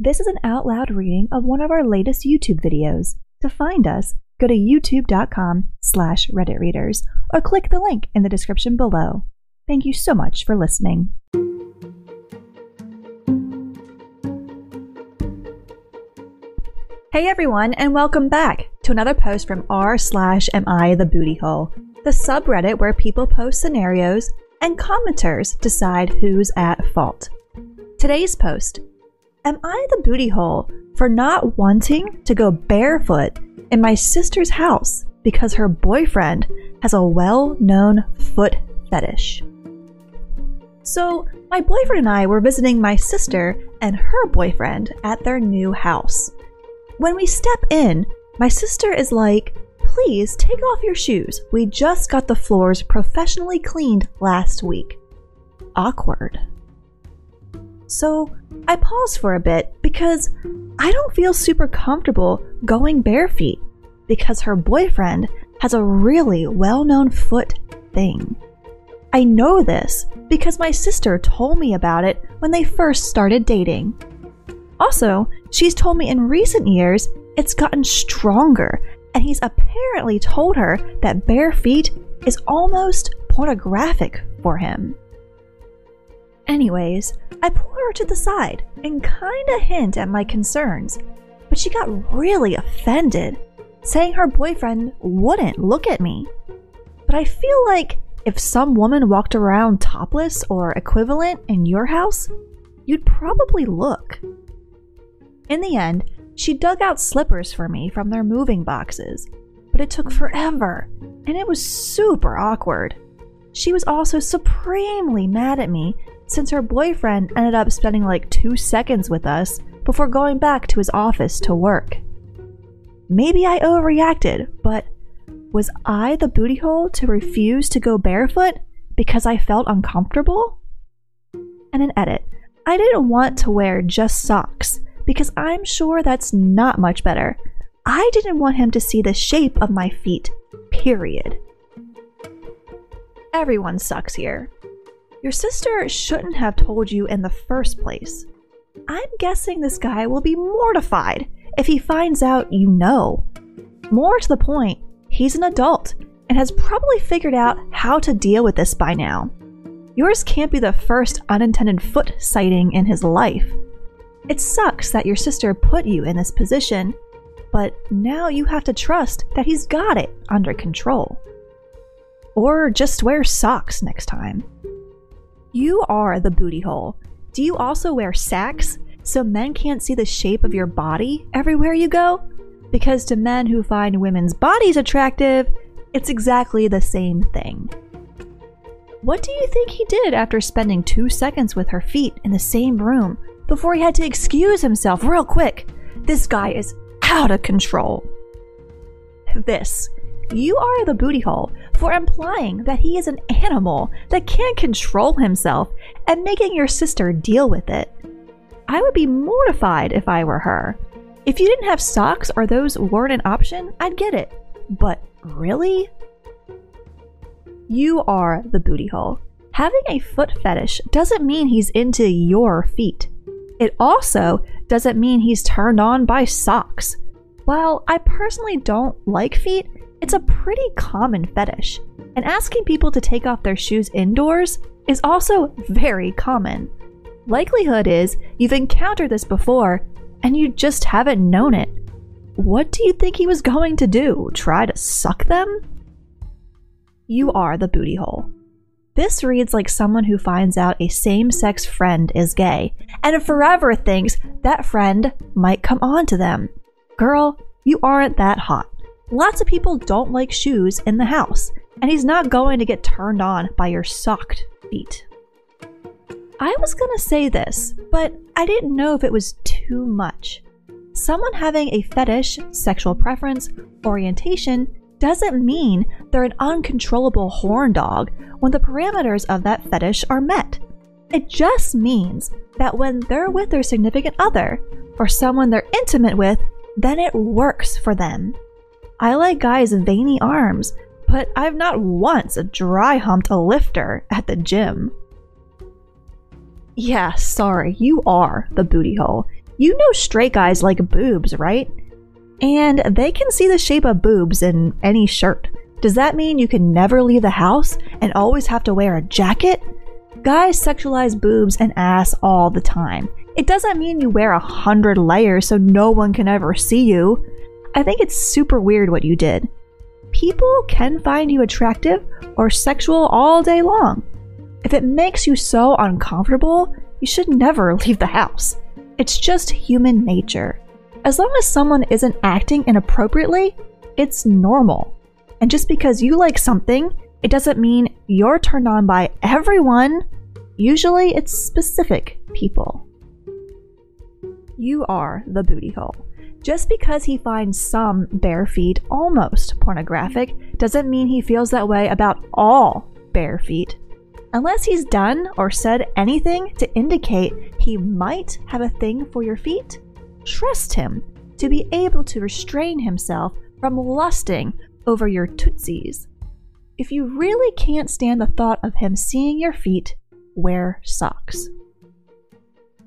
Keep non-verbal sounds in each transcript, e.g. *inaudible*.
This is an out loud reading of one of our latest YouTube videos. To find us, go to youtube.com slash redditreaders or click the link in the description below. Thank you so much for listening. Hey everyone, and welcome back to another post from r slash am I the booty hole, the subreddit where people post scenarios and commenters decide who's at fault. Today's post Am I the booty hole for not wanting to go barefoot in my sister's house because her boyfriend has a well known foot fetish? So, my boyfriend and I were visiting my sister and her boyfriend at their new house. When we step in, my sister is like, Please take off your shoes. We just got the floors professionally cleaned last week. Awkward. So I pause for a bit because I don't feel super comfortable going bare feet because her boyfriend has a really well known foot thing. I know this because my sister told me about it when they first started dating. Also, she's told me in recent years it's gotten stronger, and he's apparently told her that bare feet is almost pornographic for him. Anyways, I pull her to the side and kinda hint at my concerns, but she got really offended, saying her boyfriend wouldn't look at me. But I feel like if some woman walked around topless or equivalent in your house, you'd probably look. In the end, she dug out slippers for me from their moving boxes, but it took forever, and it was super awkward. She was also supremely mad at me since her boyfriend ended up spending like two seconds with us before going back to his office to work. Maybe I overreacted, but was I the booty hole to refuse to go barefoot because I felt uncomfortable? And an edit. I didn't want to wear just socks because I'm sure that's not much better. I didn't want him to see the shape of my feet, period. Everyone sucks here. Your sister shouldn't have told you in the first place. I'm guessing this guy will be mortified if he finds out you know. More to the point, he's an adult and has probably figured out how to deal with this by now. Yours can't be the first unintended foot sighting in his life. It sucks that your sister put you in this position, but now you have to trust that he's got it under control. Or just wear socks next time. You are the booty hole. Do you also wear sacks so men can't see the shape of your body everywhere you go? Because to men who find women's bodies attractive, it's exactly the same thing. What do you think he did after spending two seconds with her feet in the same room before he had to excuse himself real quick? This guy is out of control. This you are the booty hole for implying that he is an animal that can't control himself and making your sister deal with it. I would be mortified if I were her. If you didn't have socks or those weren't an option, I'd get it. But really? You are the booty hole. Having a foot fetish doesn't mean he's into your feet. It also doesn't mean he's turned on by socks. While I personally don't like feet, it's a pretty common fetish, and asking people to take off their shoes indoors is also very common. Likelihood is you've encountered this before and you just haven't known it. What do you think he was going to do? Try to suck them? You are the booty hole. This reads like someone who finds out a same sex friend is gay and forever thinks that friend might come on to them. Girl, you aren't that hot. Lots of people don't like shoes in the house, and he's not going to get turned on by your socked feet. I was gonna say this, but I didn't know if it was too much. Someone having a fetish, sexual preference, orientation doesn't mean they're an uncontrollable horn dog when the parameters of that fetish are met. It just means that when they're with their significant other, or someone they're intimate with, then it works for them. I like guys' veiny arms, but I've not once dry humped a lifter at the gym. Yeah, sorry, you are the booty hole. You know straight guys like boobs, right? And they can see the shape of boobs in any shirt. Does that mean you can never leave the house and always have to wear a jacket? Guys sexualize boobs and ass all the time. It doesn't mean you wear a hundred layers so no one can ever see you. I think it's super weird what you did. People can find you attractive or sexual all day long. If it makes you so uncomfortable, you should never *laughs* leave the house. It's just human nature. As long as someone isn't acting inappropriately, it's normal. And just because you like something, it doesn't mean you're turned on by everyone. Usually, it's specific people. You are the booty hole. Just because he finds some bare feet almost pornographic doesn't mean he feels that way about all bare feet. Unless he's done or said anything to indicate he might have a thing for your feet, trust him to be able to restrain himself from lusting over your tootsies. If you really can't stand the thought of him seeing your feet, wear socks.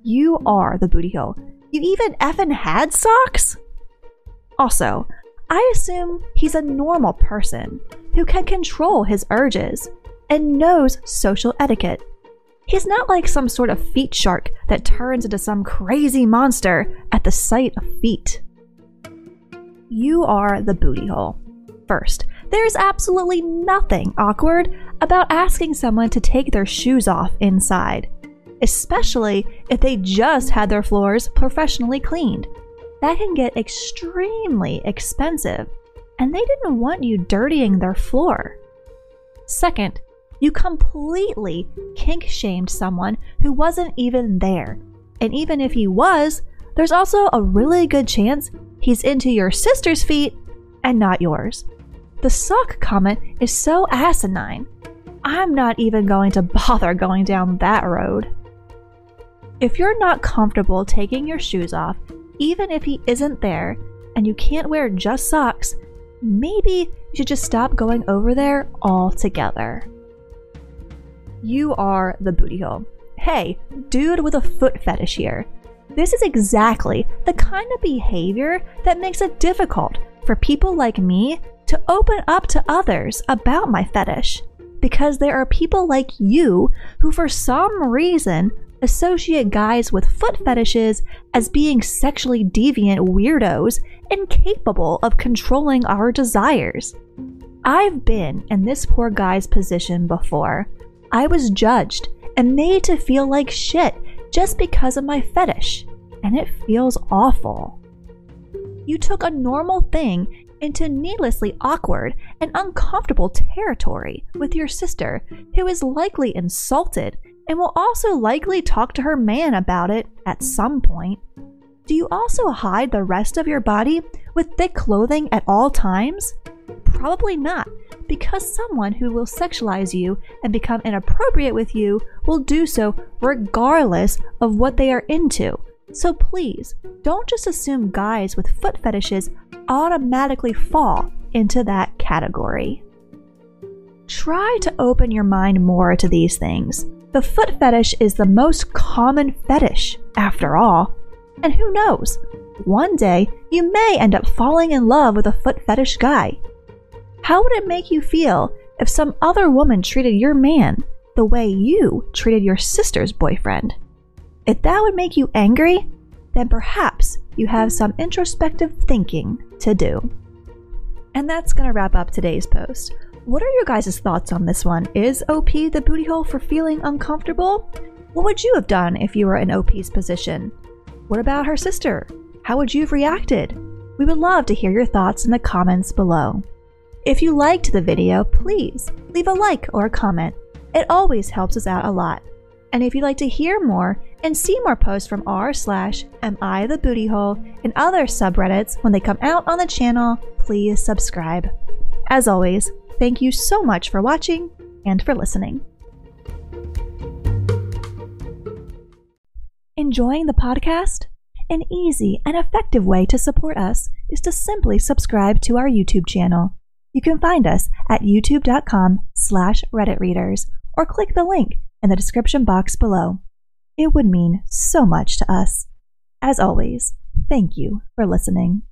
You are the booty hole. You even effing had socks? Also, I assume he's a normal person who can control his urges and knows social etiquette. He's not like some sort of feet shark that turns into some crazy monster at the sight of feet. You are the booty hole. First, there's absolutely nothing awkward about asking someone to take their shoes off inside, especially if they just had their floors professionally cleaned. That can get extremely expensive, and they didn't want you dirtying their floor. Second, you completely kink shamed someone who wasn't even there. And even if he was, there's also a really good chance he's into your sister's feet and not yours. The sock comment is so asinine. I'm not even going to *laughs* bother going down that road. If you're not comfortable taking your shoes off, even if he isn't there, and you can't wear just socks, maybe you should just stop going over there altogether. You are the booty hole. Hey, dude with a foot fetish here. This is exactly the kind of behavior that makes it difficult for people like me to open up to others about my fetish. Because there are people like you who, for some reason, associate guys with foot fetishes as being sexually deviant weirdos incapable of controlling our desires. I've been in this poor guy's position before, I was judged and made to feel like shit just because of my fetish, and it feels awful. You took a normal thing into needlessly awkward and uncomfortable territory with your sister, who is likely insulted and will also likely talk to her man about it at some point. Do you also hide the rest of your body with thick clothing at all times? Probably not, because someone who will sexualize you and become inappropriate with you will do so regardless of what they are into. So please, don't just assume guys with foot fetishes automatically fall into that category. Try to open your mind more to these things. The foot fetish is the most common fetish, after all. And who knows? One day, you may end up falling in love with a foot fetish guy. How would it make you feel if some other woman treated your man the way you treated your sister's boyfriend? If that would make you angry, then perhaps you have some introspective thinking to do. And that's going to wrap up today's post. What are your guys' thoughts on this one? Is OP the booty hole for feeling uncomfortable? What would you have done if you were in OP's position? What about her sister? How would you have reacted? We would love to hear your thoughts in the comments below. If you liked the video, please leave a like or a comment. It always helps us out a lot. And if you'd like to hear more and see more posts from r slash am I the booty hole and other subreddits when they come out on the channel, please subscribe. As always, thank you so much for watching and for listening. Enjoying the podcast? An easy and effective way to support us is to simply subscribe to our YouTube channel. You can find us at youtube.com slash redditreaders or click the link in the description box below. It would mean so much to us. as always, thank you for listening.